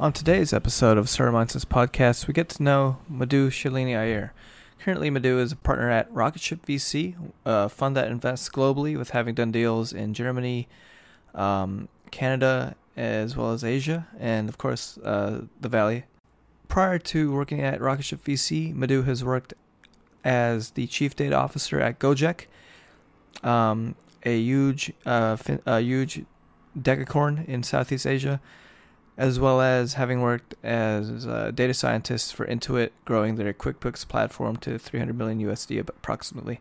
On today's episode of Mindsets Podcast, we get to know Madhu Shalini Iyer. Currently, Madhu is a partner at Rocketship VC, a fund that invests globally with having done deals in Germany, um, Canada, as well as Asia, and of course, uh, the Valley. Prior to working at Rocketship VC, Madhu has worked as the chief data officer at Gojek, um, a huge, uh, fin- a huge decacorn in Southeast Asia as well as having worked as a data scientist for Intuit, growing their QuickBooks platform to 300 million USD approximately.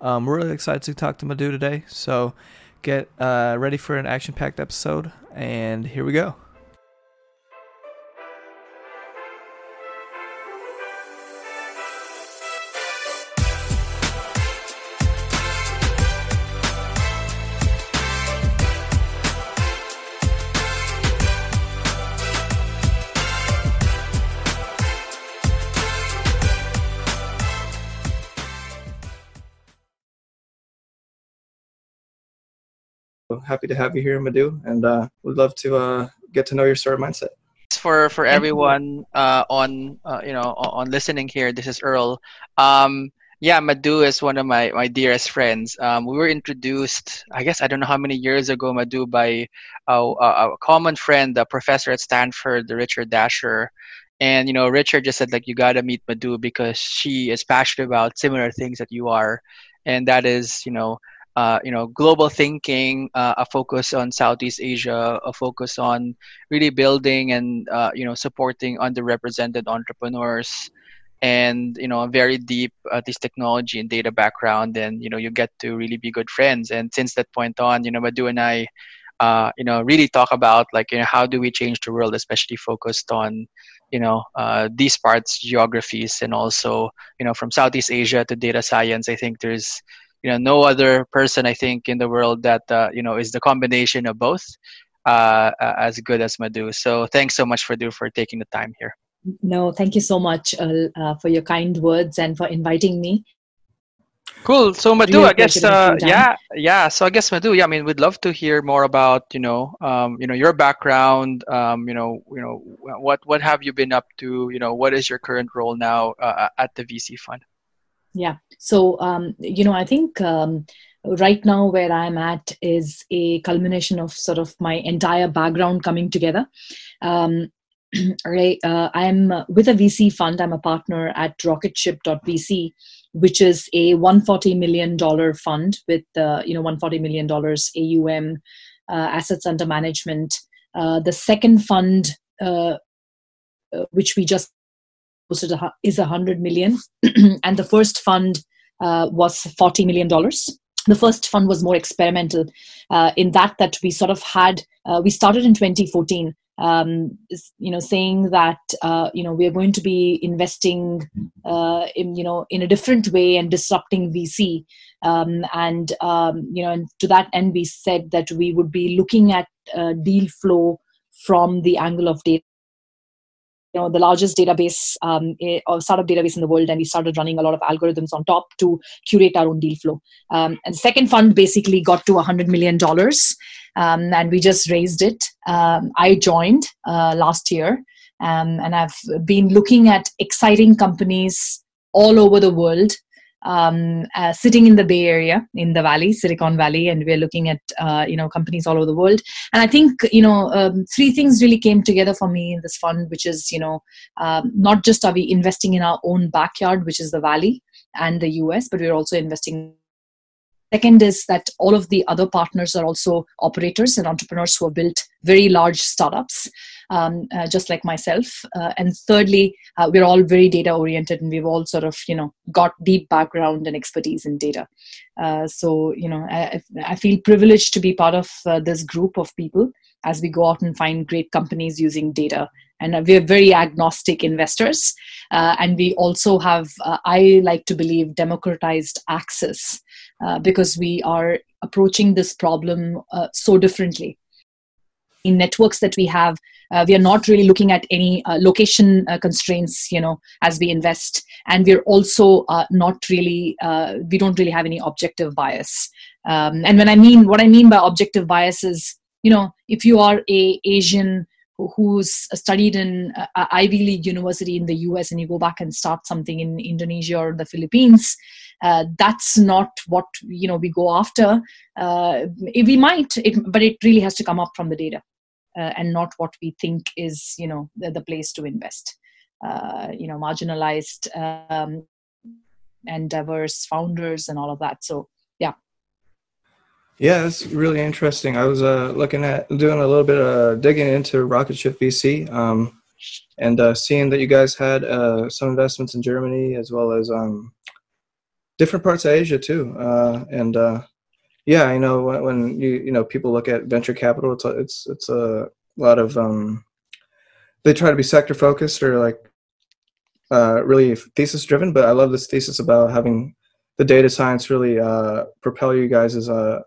Um, we're really excited to talk to Madhu today, so get uh, ready for an action-packed episode, and here we go. Happy to have you here, Madhu, and uh, we'd love to uh, get to know your startup mindset. For for everyone uh, on uh, you know on listening here, this is Earl. Um, yeah, Madhu is one of my, my dearest friends. Um, we were introduced, I guess, I don't know how many years ago, Madhu, by a, a, a common friend, a professor at Stanford, Richard Dasher And, you know, Richard just said, like, you got to meet Madhu because she is passionate about similar things that you are. And that is, you know, uh, you know, global thinking, uh, a focus on Southeast Asia, a focus on really building and uh, you know supporting underrepresented entrepreneurs, and you know a very deep uh, this technology and data background, and you know you get to really be good friends. And since that point on, you know, Madhu and I. Uh, you know, really talk about like you know how do we change the world, especially focused on you know uh, these parts, geographies, and also you know from Southeast Asia to data science. I think there's you know no other person i think in the world that uh, you know is the combination of both uh, uh, as good as madhu. So thanks so much for for taking the time here. No thank you so much uh, uh, for your kind words and for inviting me. Cool. So madhu really i guess uh, yeah yeah. So i guess madhu yeah i mean we'd love to hear more about you know um, you know your background um, you know you know what what have you been up to? You know what is your current role now at the vc fund yeah. So, um, you know, I think um, right now where I'm at is a culmination of sort of my entire background coming together. Um, right, uh, I'm with a VC fund. I'm a partner at Rocketship.vc, which is a 140 million dollar fund with uh, you know 140 million dollars AUM, uh, assets under management. Uh, the second fund, uh, uh, which we just is a hundred million, and the first fund uh, was forty million dollars. The first fund was more experimental uh, in that that we sort of had uh, we started in 2014 um, you know saying that uh, you know we are going to be investing uh, in you know in a different way and disrupting VC um, and um, you know and to that end we said that we would be looking at uh, deal flow from the angle of data know the largest database um, or startup database in the world and we started running a lot of algorithms on top to curate our own deal flow. Um, and the second fund basically got to $100 million um, and we just raised it. Um, i joined uh, last year um, and i've been looking at exciting companies all over the world um, uh, sitting in the Bay Area, in the Valley, Silicon Valley, and we're looking at uh, you know companies all over the world. And I think you know um, three things really came together for me in this fund, which is you know um, not just are we investing in our own backyard, which is the Valley and the US, but we're also investing Second is that all of the other partners are also operators and entrepreneurs who have built very large startups, um, uh, just like myself. Uh, and thirdly, uh, we're all very data oriented and we've all sort of, you know, got deep background and expertise in data. Uh, so, you know, I, I, feel privileged to be part of uh, this group of people as we go out and find great companies using data and we're very agnostic investors uh, and we also have uh, i like to believe democratized access uh, because we are approaching this problem so differently. In networks that we have, uh, we are not really looking at any uh, location uh, constraints, you know, as we invest, and we're also not really, we don't really have any objective bias. Um, and when I mean what I mean by objective bias is, you know, if you are a Asian who's studied in uh, Ivy League university in the US and you go back and start something in Indonesia or the Philippines, uh, that's not what you know we go after. Uh, we might, it, but it really has to come up from the data uh, and not what we think is you know the, the place to invest. Uh, you know, marginalized um, and diverse founders and all of that. So yeah. Yeah, really interesting. I was uh, looking at doing a little bit of digging into Rocketship VC, um, and uh, seeing that you guys had uh, some investments in Germany as well as um, different parts of Asia too. Uh, and yeah, I know when, when, you you know people look at venture capital, it's a, it's it's a lot of um, they try to be sector focused or like uh, really thesis driven. But I love this thesis about having the data science really uh, propel you guys as uh,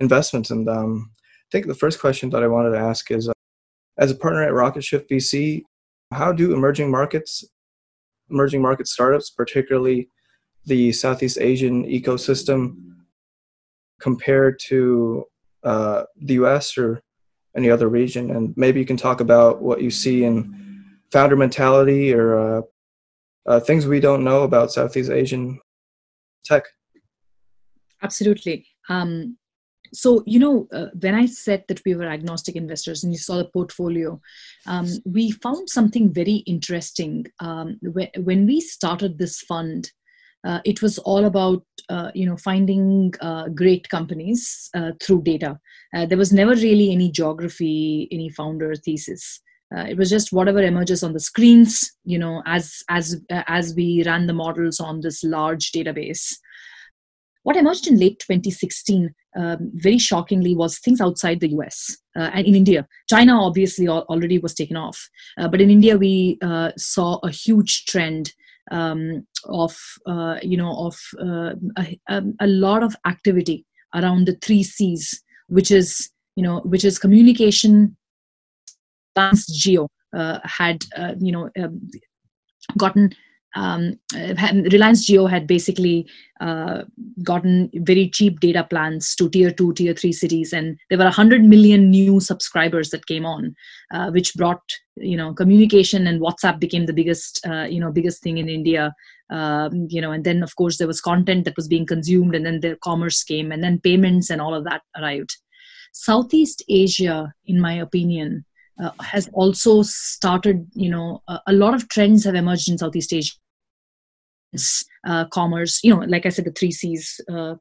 investments. And um, I think the first question that I wanted to ask is, uh, as a partner at Rocketship VC, how do emerging markets, emerging market startups, particularly the Southeast Asian ecosystem, compare to uh, the U.S. or any other region? And maybe you can talk about what you see in founder mentality or uh, uh, things we don't know about Southeast Asian tech. Absolutely. Um, so you know uh, when i said that we were agnostic investors and you saw the portfolio um, we found something very interesting um, when we started this fund uh, it was all about uh, you know finding uh, great companies uh, through data. Uh, there was never really any geography any founder thesis. Uh, it was just whatever emerges on the screens you know as as as we ran the models on this large database. What emerged in late 2016 um, very shockingly was things outside the us uh, and in india. China obviously al- already was taken off. Uh, but in india we uh, saw a huge trend um, of uh, you know of a, um, a lot of activity around the three c's which is you know which is communication Reliance Jio uh, had uh, you know um, gotten um, Reliance Jio had basically uh, gotten very cheap data plans to tier two, tier three cities, and there were 100 million new subscribers that came on, uh, which brought you know communication and WhatsApp became the biggest uh, you know biggest thing in India. Um, you know, and then of course there was content that was being consumed, and then the commerce came, and then payments and all of that arrived. Southeast Asia, in my opinion, uh, has also started you know a, lot of trends have emerged in southeast asia uh, commerce you know like i said the three c's uh,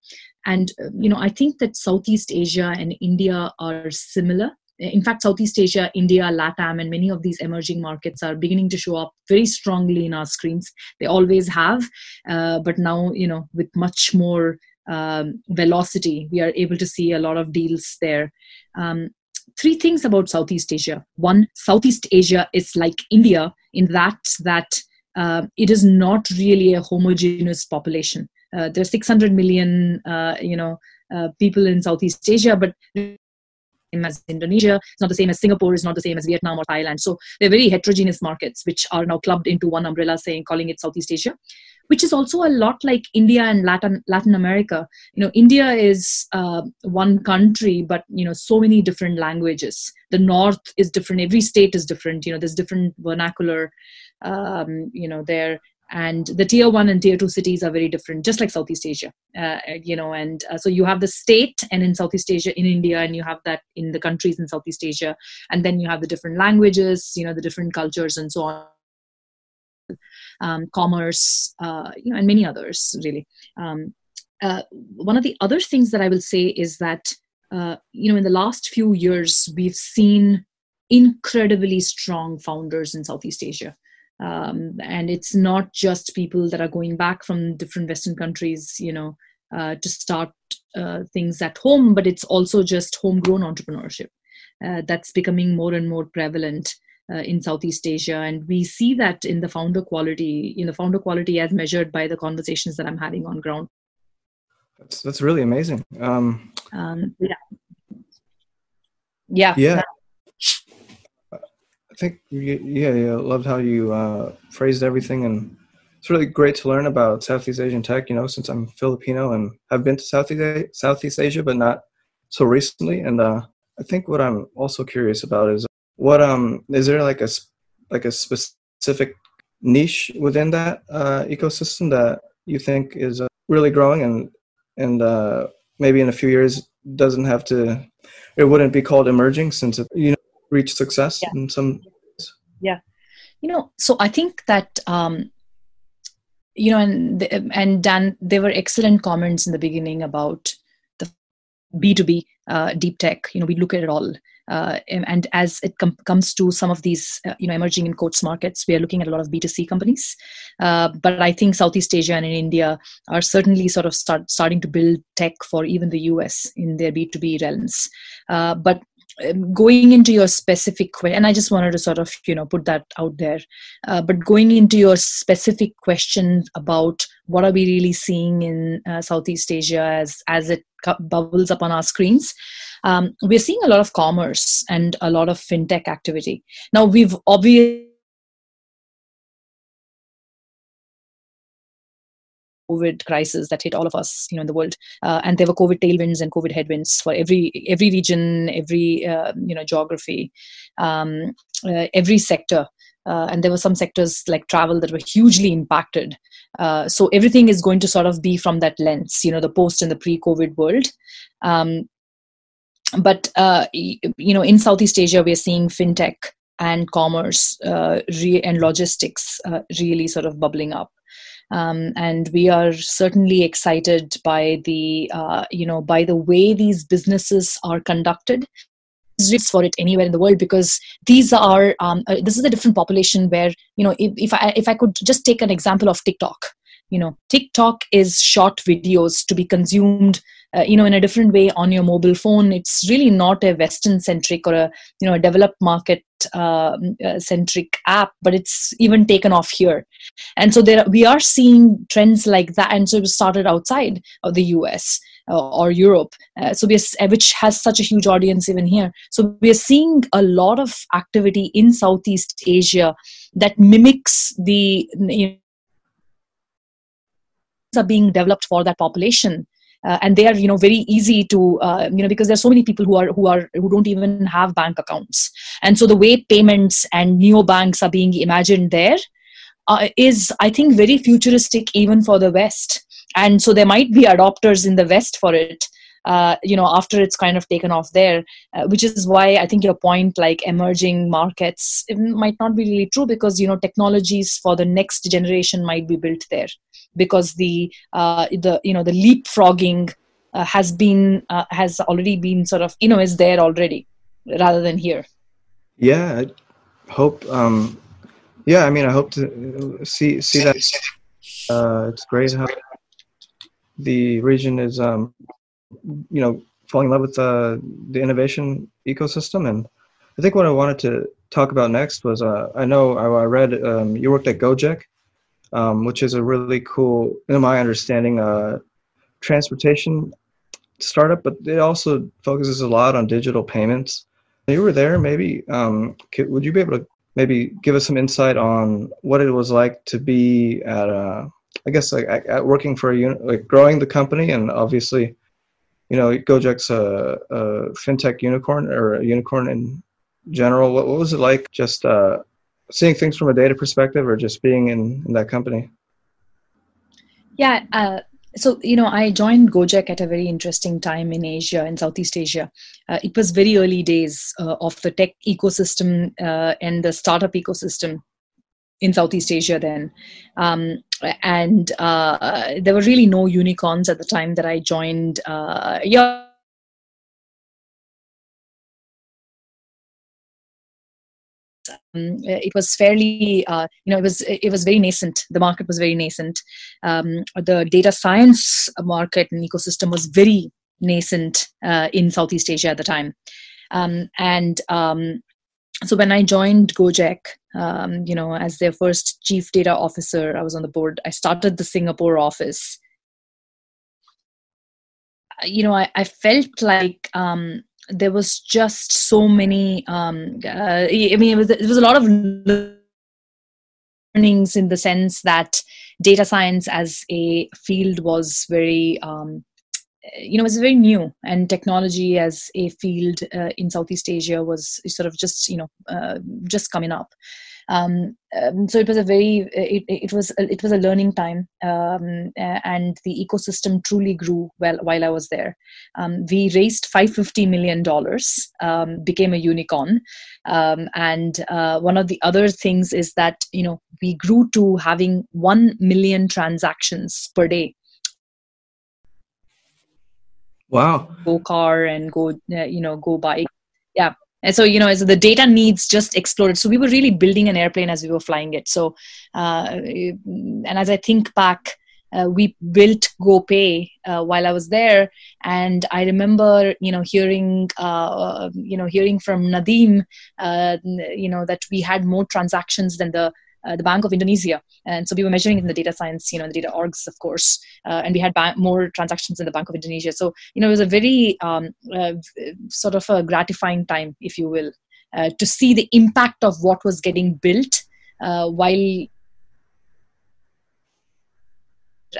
and uh, you know i think that southeast asia and india are similar. In fact southeast asia india latam and many of these emerging markets are beginning to show up very strongly in our screens. They always have uh, but now you know with much more um, velocity we are able to see a lot of deals there. Um, three things about Southeast Asia. One, Southeast Asia is like India in that that uh, it is not really a homogeneous population. Uh, there are 600 million, uh, you know, uh, people in Southeast Asia, but as Indonesia, it's not the same as Singapore, it's not the same as Vietnam or Thailand. So they're very heterogeneous markets, which are now clubbed into one umbrella, saying calling it Southeast Asia which is also a lot like India and Latin Latin America. You know, India is uh, one country, but you know, so many different languages. The north is different. Every state is different. You know, there's different vernacular. Um, you know, there and the tier one and tier two cities are very different just like southeast asia uh, you know and uh, so you have the state and in southeast asia in india and you have that in the countries in southeast asia and then you have the different languages you know the different cultures and so on um, commerce, uh, you know, and many others really. Um, uh, one of the other things that I will say is that uh, you know in the last few years we've seen incredibly strong founders in Southeast Asia. Um, and it's not just people that are going back from different Western countries, you know, uh, to start uh, things at home, but it's also just homegrown entrepreneurship uh, that's becoming more and more prevalent uh, in Southeast Asia. And we see that in the founder quality, in the founder quality as measured by the conversations that I'm having on ground. That's, that's really amazing. Um, um, yeah. Yeah. Yeah. Think, yeah, yeah, loved how you uh, phrased everything. And it's really great to learn about Southeast Asian tech, you know, since I'm Filipino and have been to Southeast, Southeast Asia, but not so recently. And uh, I think what I'm also curious about is what um is there like a like a specific niche within that uh, ecosystem that you think is uh, really growing and and uh, maybe in a few years doesn't have to it wouldn't be called emerging since it you know reached success yeah. in some yeah. You know so i think that um you know and and dan there were excellent comments in the beginning about the b2b uh, deep tech. You know we look at it all uh, and as it com- comes to some of these uh, you know emerging in quotes markets we are looking at a lot of b2c companies. Uh, but i think southeast asia and in india are certainly sort of start, starting to build tech for even the us in their b2b realms. Uh, but going into your specific question and i just wanted to sort of you know put that out there. Uh, but going into your specific question about what are we really seeing in uh, southeast asia as as it bubbles up on our screens um, we're seeing a lot of commerce and a lot of fintech activity. Now we've obviously COVID crisis that hit all of us, you know, in the world. Uh, and there were COVID tailwinds and COVID headwinds for every every region, every uh, you know geography, um, uh, every sector. Uh, and there were some sectors like travel that were hugely impacted. Uh, so everything is going to sort of be from that lens, you know, the post and the pre-COVID world. Um, but uh, you know, in Southeast Asia, we are seeing fintech and commerce re- and logistics really sort of bubbling up. Um, and we are certainly excited by the uh, you know by the way these businesses are conducted. For it anywhere in the world because these are um, uh, this is a different population where you know if, if i if i could just take an example of tiktok you know tiktok is short videos to be consumed uh, you know in a different way on your mobile phone. It's really not a western centric or a you know a developed market uh, uh, centric app but it's even taken off here. And so there we are seeing trends like that and so it was started outside of the us uh, or europe. Uh, so we are, which has such a huge audience even here. So we are seeing a lot of activity in southeast asia that mimics the you know, are being developed for that population uh, and they are you know very easy to uh, you know because there's so many people who are who are who don't even have bank accounts. And so the way payments and neo banks are being imagined there uh, is i think very futuristic even for the west. And so there might be adopters in the west for it uh, you know after it's kind of taken off there uh, which is why i think your point like emerging markets might not be really true because you know technologies for the next generation might be built there because the uh, the you know the leapfrogging uh, has been uh, has already been sort of you know is there already rather than here. Yeah i hope um yeah i mean i hope to see see that uh it's great how the region is um you know falling in love with uh, the innovation ecosystem and i think what i wanted to talk about next was uh, i know i, read um, you worked at gojek um, which is a really cool, in my understanding, uh, transportation startup, but it also focuses a lot on digital payments. You were there, maybe. Um, could, would you be able to maybe give us some insight on what it was like to be at a, uh, I guess, like at working for a unit, like growing the company, and obviously, you know, Gojek's a, a fintech unicorn or a unicorn in general. What, what was it like just uh, seeing things from a data perspective or just being in, in that company? Yeah. Uh, so, you know, I joined Gojek at a very interesting time in Asia, in Southeast Asia. Uh, it was very early days uh, of the tech ecosystem uh, and the startup ecosystem in Southeast Asia then. Um, and uh, there were really no unicorns at the time that I joined. Uh, yeah um, it was fairly uh, you know it was it was very nascent the market was very nascent um, the data science market and ecosystem was very nascent uh, in southeast asia at the time um, and um, so when i joined gojek um, you know as their first chief data officer i was on the board. I started the singapore office. You know i, I felt like um, there was just so many um, uh, i mean it was, it was a lot of learnings in the sense that data science as a field was very um, you know, it was very new, and technology as a field uh, in Southeast Asia was sort of just, you know, uh, just coming up. Um, um, so it was a very it, it was it was a learning time um, and the ecosystem truly grew well while i was there. Um, we raised 550 million dollars um, became a unicorn. Um, and uh, one of the other things is that you know we grew to having 1 million transactions per day wow. Go car and go uh, you know go bike. Yeah. And so you know as the data needs just exploded. So we were really building an airplane as we were flying it. So uh, and as i think back uh, we built GoPay uh, while I was there, and I remember, you know, hearing, uh, you know, hearing from Nadiem, uh, you know, that we had more transactions than the uh, the Bank of Indonesia. And so we were measuring in the data science, you know, the data orgs, of course, uh, and we had ba- more transactions in the Bank of Indonesia. So, you know, it was a very um, uh, sort of a gratifying time, if you will, uh, to see the impact of what was getting built uh, while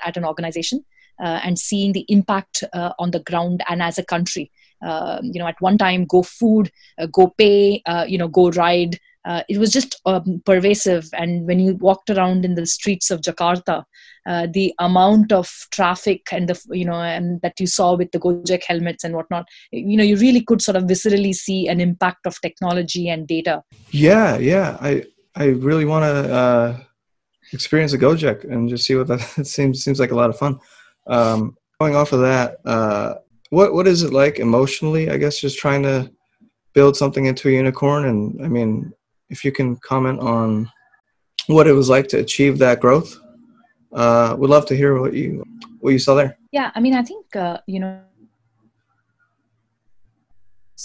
at an organization. Uh, and seeing the impact on the ground and as a country, um, you know, at one time, Go Food, Go Pay, you know, Go Ride, uh, it was just um, pervasive. And when you walked around in the streets of Jakarta, uh, the amount of traffic and the you know and that you saw with the Gojek helmets and whatnot, you know, you really could sort of viscerally see an impact of technology and data. Yeah, yeah, I I really want to uh, experience a Gojek and just see what that seems seems like a lot of fun. Um, going off of that, uh, what what is it like emotionally? I guess just trying to build something into a unicorn and i mean if you can comment on what it was like to achieve that growth. Uh, would love to hear what you what you saw there. Yeah, I mean, I think uh, you know,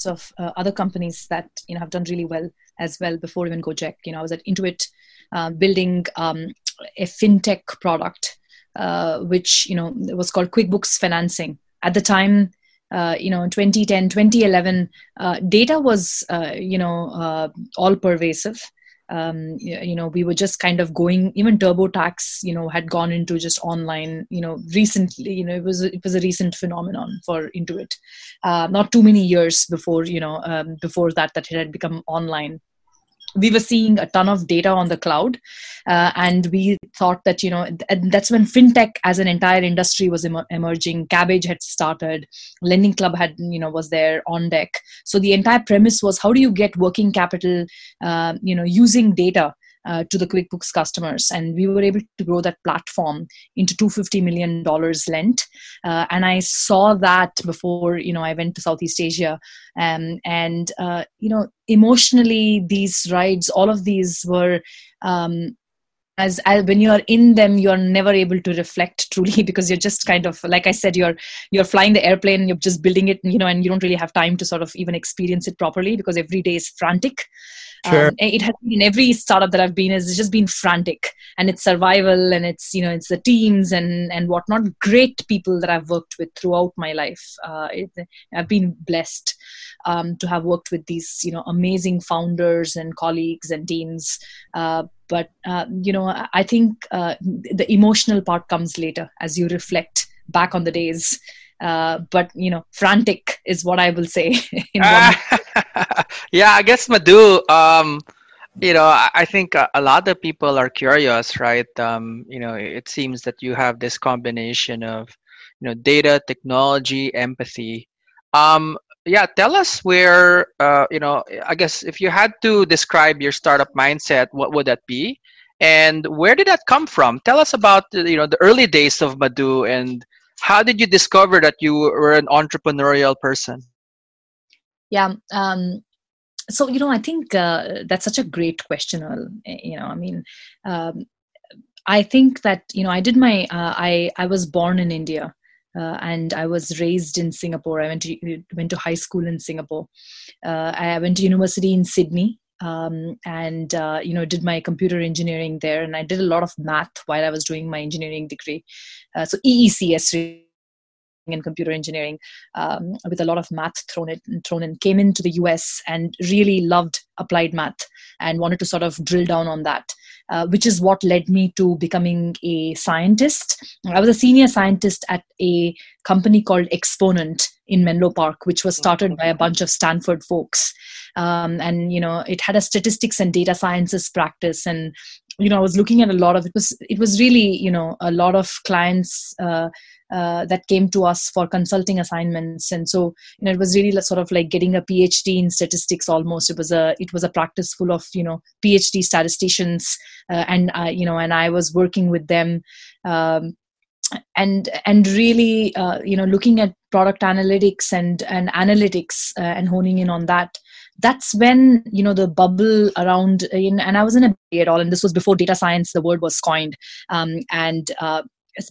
of uh, other companies that you know have done really well as well before even Gojek. You know, I was at Intuit uh, building um, a fintech product, uh, which you know was called QuickBooks Financing. At the time, uh, you know 2010 2011 uh, data was uh, you know uh, all pervasive. Um, you know we were just kind of going even turbotax you know had gone into just online you know recently you know it was it was a recent phenomenon for intuit. Uh, not too many years before you know um, before that that it had become online we were seeing a ton of data on the cloud uh, and we thought that you know and that's when fintech as an entire industry was em- emerging. Kabbage had started. Lending club had you know was there OnDeck. So the entire premise was how do you get working capital uh, you know using data uh, to the QuickBooks customers, and we were able to grow that platform into 250 million dollars lent. Uh, and I saw that before you know I went to Southeast Asia, um, and uh, you know emotionally these rides, all of these were. Um, as, as, when you're in them you're never able to reflect truly because you're just kind of like i said you're you're flying the airplane you're just building it you know and you don't really have time to sort of even experience it properly because every day is frantic Sure. Um, it has been every startup that I've been is just been frantic, and it's survival, and it's you know it's the teams and and whatnot. Great people that I've worked with throughout my life. Uh, it, I've been blessed um, to have worked with these you know amazing founders and colleagues and teams. Uh, but uh, you know, I think uh, the emotional part comes later as you reflect back on the days uh, but you know frantic is what i will say yeah i guess madhu um, you know I, think a, a, lot of people are curious right? Um, you know it seems that you have this combination of you know data technology empathy. Um, yeah tell us where uh, you know i guess if you had to describe your startup mindset what would that be? And where did that come from? Tell us about you know the early days of madhu and how did you discover that you were an entrepreneurial person yeah um, so you know i think uh, that's such a great question eh, you know i mean um, i think that you know i did my uh, i i was born in india uh, and I was raised in Singapore. I went to went to high school in Singapore. Uh, I went to university in Sydney, um, and uh, you know did my computer engineering there and i did a lot of math while i was doing my engineering degree uh, so eecs and computer engineering um, with a lot of math thrown in, thrown in came into the us and really loved applied math and wanted to sort of drill down on that uh, which is what led me to becoming a scientist. I was a senior scientist at a company called exponent in menlo park which was started by a bunch of stanford folks. Um, and you know it had a statistics and data sciences practice and you know i was looking at a lot of it was it was really you know a lot of clients uh, uh, that came to us for consulting assignments. And so you know it was really sort of like getting a phd in statistics almost. It was a it was a practice full of you know phd statisticians uh, and you know and i was working with them. Um, and and really uh, you know looking at product analytics and and analytics uh, and honing in on that that's when you know the bubble around in, and i was in a at all and this was before data science the word was coined. Um, and uh,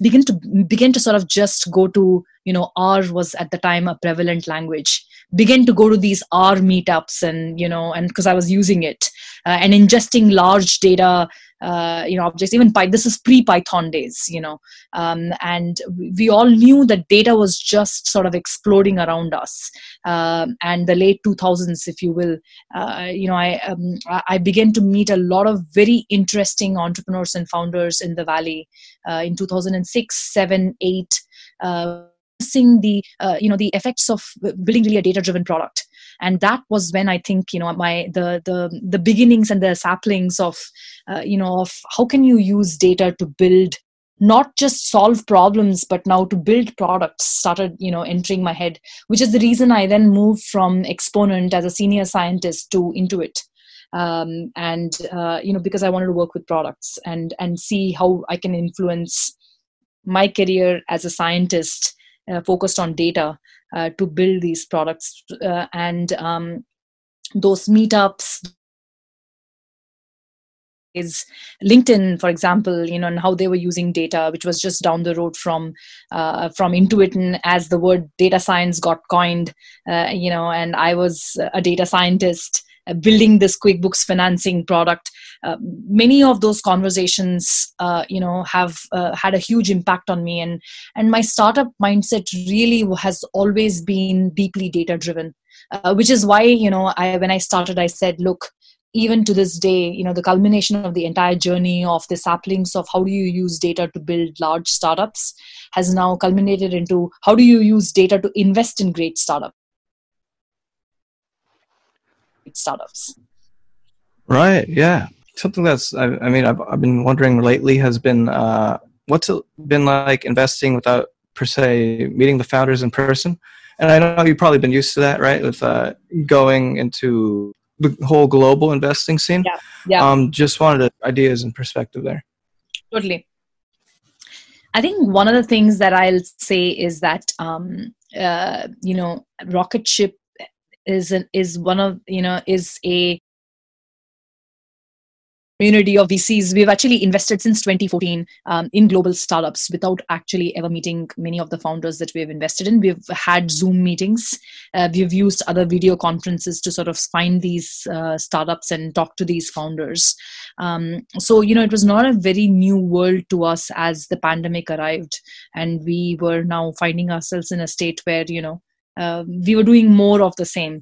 begin to begin to sort of just go to you know r was at the time a prevalent language. Begin to go to these r meetups and you know and because i was using it uh, and ingesting large data uh, you know objects even Py- this is pre python days you know. Um, and we all knew that data was just sort of exploding around us. Um, and the late 2000s if you will uh, you know i um, i began to meet a lot of very interesting entrepreneurs and founders in the valley uh, in 2006 7 8 uh, seeing the uh, you know the effects of building really a data driven product and that was when i think you know my the the the beginnings and the saplings of uh, you know of how can you use data to build not just solve problems but now to build products started you know entering my head which is the reason i then moved from exponent as a senior scientist to intuit. Um, and uh, you know because i wanted to work with products and and see how i can influence my career as a scientist uh, focused on data uh, to build these products uh, and um, those meetups is linkedin for example you know and how they were using data which was just down the road from uh, from and as the word data science got coined uh, you know and i was a data scientist building this quickbooks financing product uh, many of those conversations uh, you know have uh, had a huge impact on me. And and my startup mindset really has always been deeply data driven uh, which is why you know i when i started i said look even to this day you know the culmination of the entire journey of the saplings of how do you use data to build large startups has now culminated into how do you use data to invest in great startups startups. Right yeah. Something that's I, I, mean I've, I've been wondering lately has been uh, what's it been like investing without per se meeting the founders in person? And i know you've probably been used to that right with uh, going into the whole global investing scene. Yeah, yeah. Um, just wanted ideas and perspective there. Totally. I think one of the things that i'll say is that um, uh, you know rocket ship is an, is one of you know is a community of VCs. We've actually invested since 2014 um, in global startups without actually ever meeting many of the founders that we've invested in. We've had Zoom meetings. Uh, we've used other video conferences to sort of find these uh, startups and talk to these founders. Um, so, you know, it was not a very new world to us as the pandemic arrived. And we were now finding ourselves in a state where, you know, uh, we were doing more of the same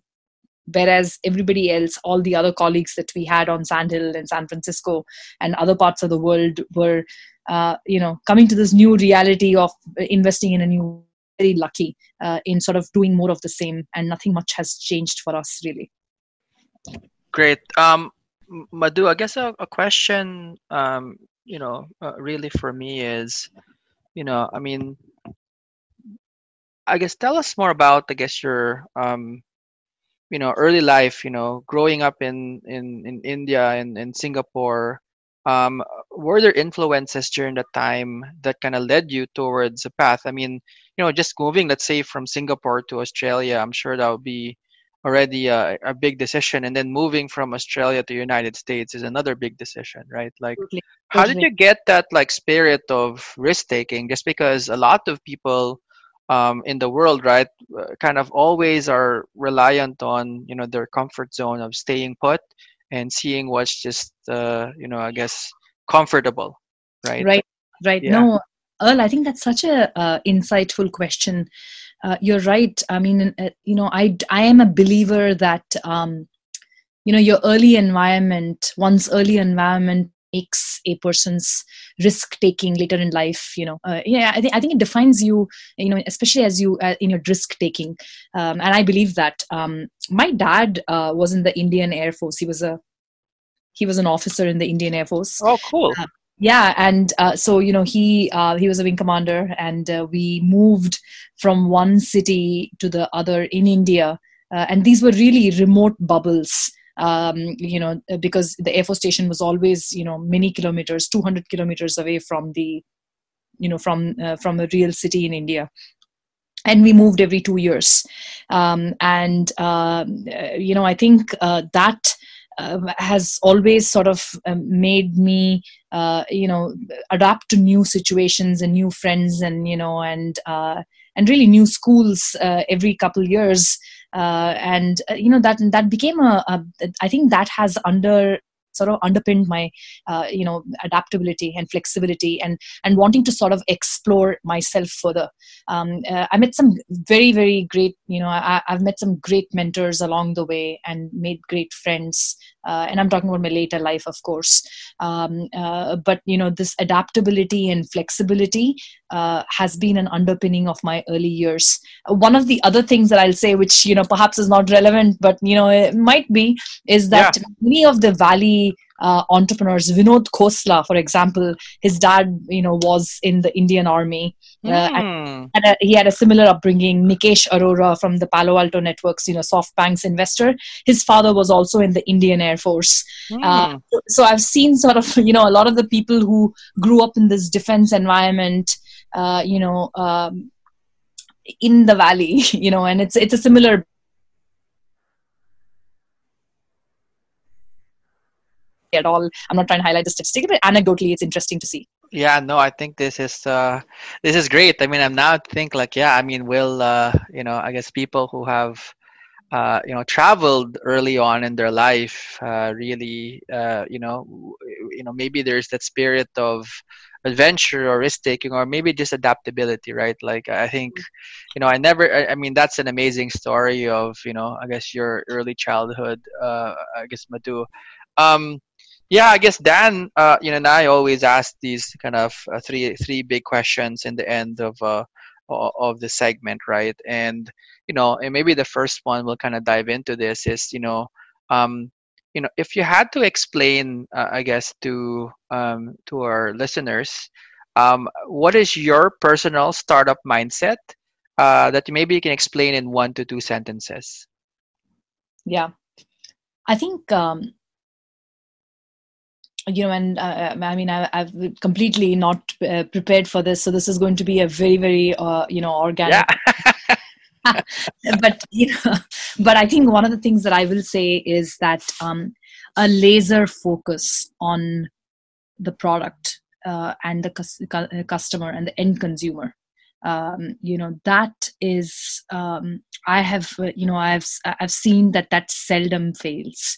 whereas everybody else all the other colleagues that we had on sandhill and san francisco and other parts of the world were uh, you know coming to this new reality of investing in a new very lucky uh, in sort of doing more of the same and nothing much has changed for us really. Great. Um madhu i guess a, a question um you know uh, really for me is you know i mean i guess tell us more about i guess your um you know early life you know growing up in in in india and in singapore. Um, were there influences during that time that kind of led you towards a path? I mean you know just moving let's say from singapore to australia i'm sure that would be already a, a big decision and then moving from australia to united states is another big decision right? Like totally. how did you get that like spirit of risk taking just because a lot of people um, in the world, right, uh, kind of always are reliant on you know their comfort zone of staying put and seeing what's just uh, you know I guess comfortable, right? Right, right. Yeah. No, Earl, I think that's such a uh, insightful question. Uh, you're right. I mean, uh, you know, I I am a believer that um, you know your early environment, one's early environment makes a person's risk taking later in life you know uh, yeah I think, I think it defines you you know especially as you uh, in your risk taking. Um, and i believe that um, my dad uh, was in the indian air force. He was a he was an officer in the indian air force. Oh cool. Uh, yeah and uh, so you know he uh, he was a wing commander and uh, we moved from one city to the other in india. Uh, and these were really remote bubbles um, you know because the air force station was always you know many kilometers 200 kilometers away from the you know from uh, from a real city in india. And we moved every two years. Um, and uh, you know i think that uh, has always sort of um, made me uh, you know adapt to new situations and new friends and you know and uh, and really new schools uh, every couple years. Uh, and uh, you know that that became a, a I think that has under sort of underpinned my uh, you know adaptability and flexibility and and wanting to sort of explore myself further. Um, i met some very very great you know I, have met some great mentors along the way and made great friends uh, and i'm talking about my later life of course um, uh, but you know this adaptability and flexibility uh, has been an underpinning of my early years one of the other things that i'll say which you know perhaps is not relevant but you know it might be is that yeah. many of the valley uh, entrepreneurs. Vinod Khosla, for example, his dad, you know, was in the Indian Army. Uh, mm. and, a, he had a similar upbringing. Nikesh Arora from the Palo Alto Networks, you know, SoftBank's investor. His father was also in the Indian Air Force. Mm. Uh, so, so, I've seen sort of, you know, a lot of the people who grew up in this defense environment, uh, you know, um, in the valley, you know, and it's it's a similar at all. I'm not trying to highlight the statistic, but anecdotally, it's interesting to see. Yeah, no, I think this is uh, this is great. I mean, I'm now think like, yeah, I mean, will uh, you know, I guess people who have uh, you know traveled early on in their life uh, really uh, you know you know maybe there's that spirit of adventure or risk taking or maybe just adaptability right like i think you know i never I, I, mean that's an amazing story of you know i guess your early childhood uh, i guess madhu um yeah i guess dan uh, you know and i always ask these kind of uh, three three big questions in the end of uh of the segment right? And you know and maybe the first one we'll kind of dive into this is you know um you know if you had to explain uh, i guess to um to our listeners um what is your personal startup mindset uh that maybe you can explain in one to two sentences? Yeah. I think um you know and uh, i mean I, have completely not uh, prepared for this. So this is going to be a very very uh, you know organic. Yeah. but you know but i think one of the things that i will say is that um, a laser focus on the product uh, and the cu- customer and the end consumer. Um, you know that is um, i have uh, you know i've i've seen that that seldom fails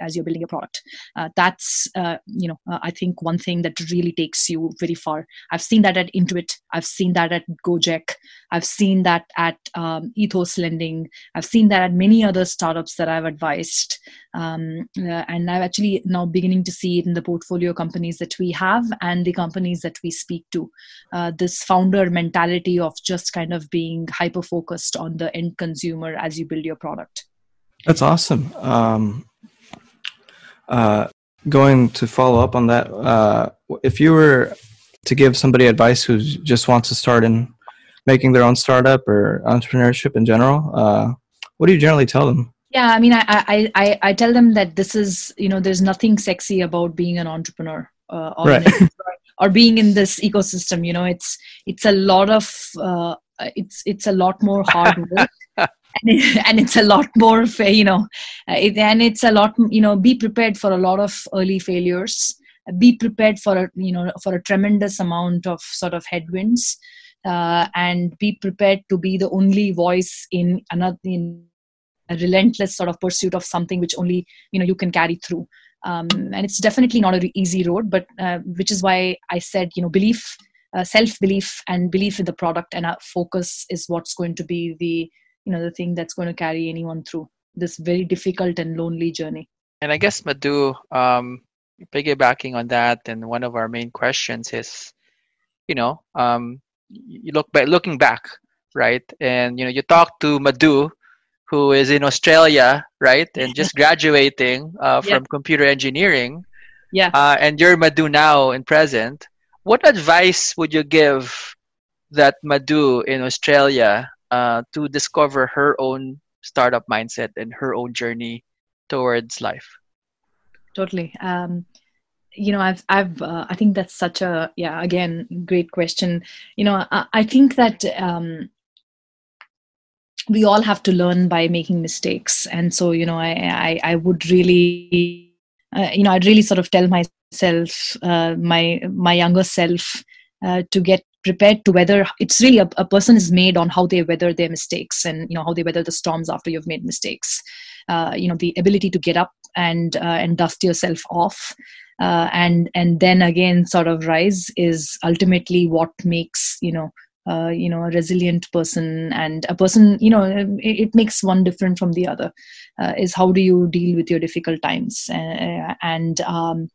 as you're building a product. Uh, that's uh, you know uh, i think one thing that really takes you very far. I've seen that at intuit. I've seen that at gojek. I've seen that at um, ethos lending. I've seen that at many other startups that i've advised. Um, uh, and i'm actually now beginning to see it in the portfolio companies that we have and the companies that we speak to. Uh, this founder mentality of just kind of being hyper focused on the end consumer as you build your product. That's awesome. Um, uh, going to follow up on that, uh, if you were to give somebody advice who just wants to start in making their own startup or entrepreneurship in general, uh, what do you generally tell them? Yeah, I mean, I, I, I, I, tell them that this is, you know, there's nothing sexy about being an entrepreneur uh, or, right. an, or being in this ecosystem. You know, it's it's a lot of uh, it's it's a lot more hard work and, it, and it's a lot more you know uh, it, and it's a lot you know be prepared for a lot of early failures. Be prepared for a you know for a tremendous amount of sort of headwinds. Uh, and be prepared to be the only voice in another in a relentless sort of pursuit of something which only you know you can carry through. Um, and it's definitely not an easy road but uh, which is why i said you know belief uh, self belief and belief in the product and our focus is what's going to be the you know the thing that's going to carry anyone through this very difficult and lonely journey. And i guess madhu um, piggybacking on that and one of our main questions is you know um, you look back looking back right? And you know you talk to madhu who is in australia right? And just graduating uh, from yeah. computer engineering. Yeah. Uh, and you're madhu now in present. What advice would you give that madhu in australia uh, to discover her own startup mindset and her own journey towards life. Totally. Um, you know i've i've uh, i think that's such a yeah again great question. You know i, I think that um, we all have to learn by making mistakes. And so you know i i, I would really uh, you know i'd really sort of tell myself uh, my my younger self uh, to get prepared to weather it's really a, a, person is made on how they weather their mistakes and you know how they weather the storms after you've made mistakes. Uh, you know the ability to get up and uh, and dust yourself off. Uh, and and then again sort of rise is ultimately what makes you know uh, you know a resilient person and a person you know it, it makes one different from the other uh, is how do you deal with your difficult times. Uh, and um,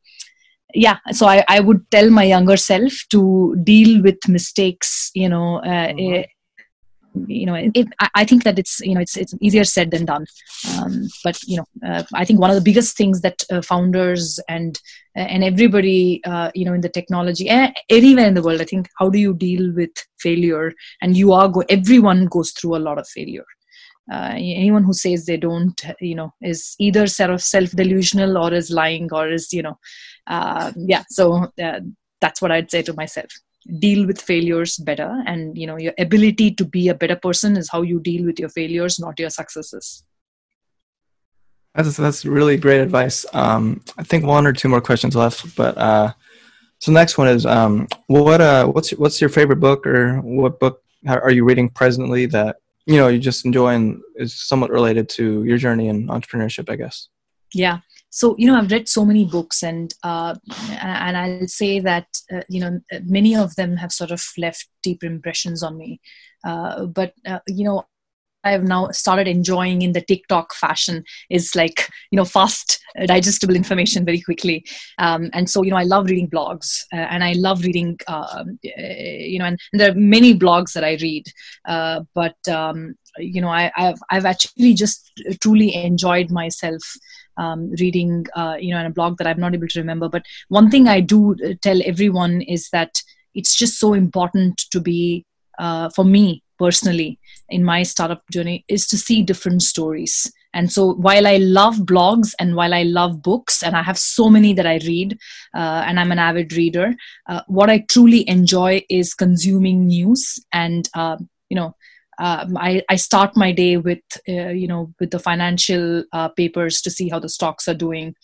yeah so I, I would tell my younger self to deal with mistakes you know uh, mm-hmm. you know it, i think that it's you know it's it's easier said than done. Um, but you know uh, i think one of the biggest things that uh, founders and and everybody uh, you know in the technology anywhere in the world i think how do you deal with failure? And you are go everyone goes through a lot of failure uh, anyone who says they don't you know is either sort of self delusional or is lying or is you know uh, yeah so uh, that's what i'd say to myself. Deal with failures better and you know your ability to be a better person is how you deal with your failures not your successes. That's that's really great advice. Um, i think one or two more questions left but uh, so next one is um, what uh, what's what's your favorite book or what book are you reading presently that you know you just enjoy and is somewhat related to your journey in entrepreneurship i guess. Yeah. So you know i've read so many books and uh, and i'll say that uh, you know many of them have sort of left deep impressions on me. Uh, but uh, you know I've now started enjoying in the TikTok fashion is like you know fast uh, digestible information very quickly, um, and so you know I love reading blogs uh, and I love reading um, you know and, and, there are many blogs that I read, uh, but um, you know I, have I've actually just truly enjoyed myself um, reading, uh, you know, in a blog that I'm not able to remember. But one thing I do uh, tell everyone is that it's just so important to be, uh, for me personally, in my startup journey, is to see different stories. And so while I love blogs and while I love books, and I have so many that I read, uh, and I'm an avid reader, uh, what I truly enjoy is consuming news and, uh, you know, um, I, I start my day with uh, you know with the financial uh, papers to see how the stocks are doing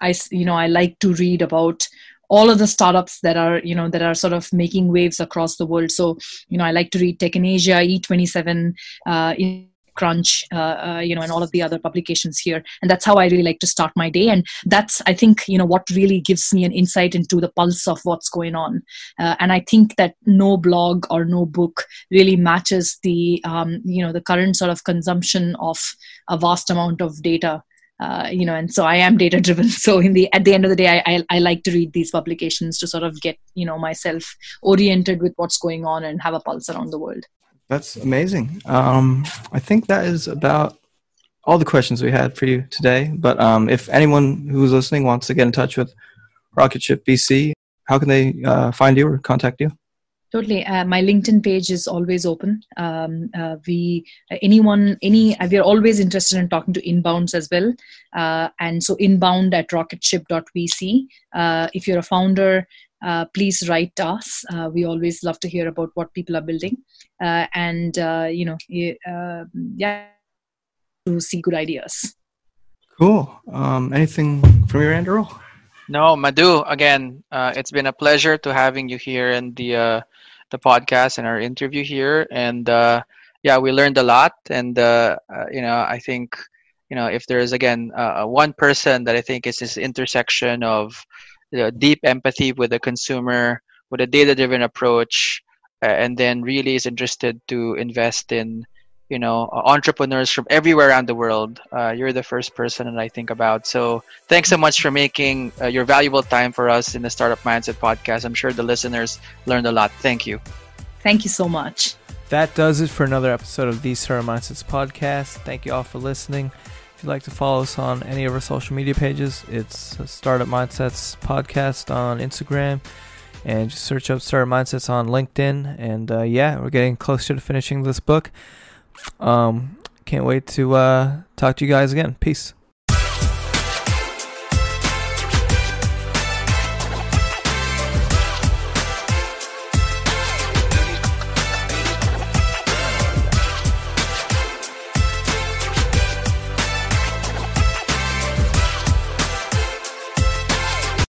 i you know i like to read about all of the startups that are you know that are sort of making waves across the world. So you know i like to read tech in asia e27 uh, crunch uh, uh, you know and all of the other publications here. And that's how i really like to start my day. And that's i think you know what really gives me an insight into the pulse of what's going on. Uh, and i think that no blog or no book really matches the um, you know the current sort of consumption of a vast amount of data uh, you know and so i am data driven so in the at the end of the day I, I, I like to read these publications to sort of get you know myself oriented with what's going on and have a pulse around the world that's amazing. Um, I think that is about all the questions we had for you today. But um, if anyone who's listening wants to get in touch with Rocketship VC how can they uh, find you or contact you? Totally. Uh, my LinkedIn page is always open. Um, uh, we, uh, anyone, any, uh, we are always interested in talking to inbounds as well. Uh, and so inbound at rocketship.vc. Uh, if you're a founder, uh, please write to us. Uh, we always love to hear about what people are building, uh, and uh, you know, uh, yeah, to see good ideas. Cool. Um, anything from your end, Earl? No, Madhu. Again, uh, it's been a pleasure to having you here in the the podcast and our interview here, and uh, yeah, we learned a lot, and uh, uh, you know, I think you know if there is again uh, one person that I think is this intersection of you know, deep empathy with the consumer, with a data-driven approach, and then really is interested to invest in you know entrepreneurs from everywhere around the world uh, you're the first person that i think about. So thanks so much for making uh, your valuable time for us in the startup mindset podcast. I'm sure the listeners learned a lot. Thank you. Thank you so much. That does it for another episode of the startup mindsets podcast. Thank you all for listening. If you'd like to follow us on any of our social media pages it's startup mindsets podcast on instagram and just search up startup mindsets on linkedin. And uh, yeah we're getting closer to finishing this book um, can't wait to uh, talk to you guys again. Peace.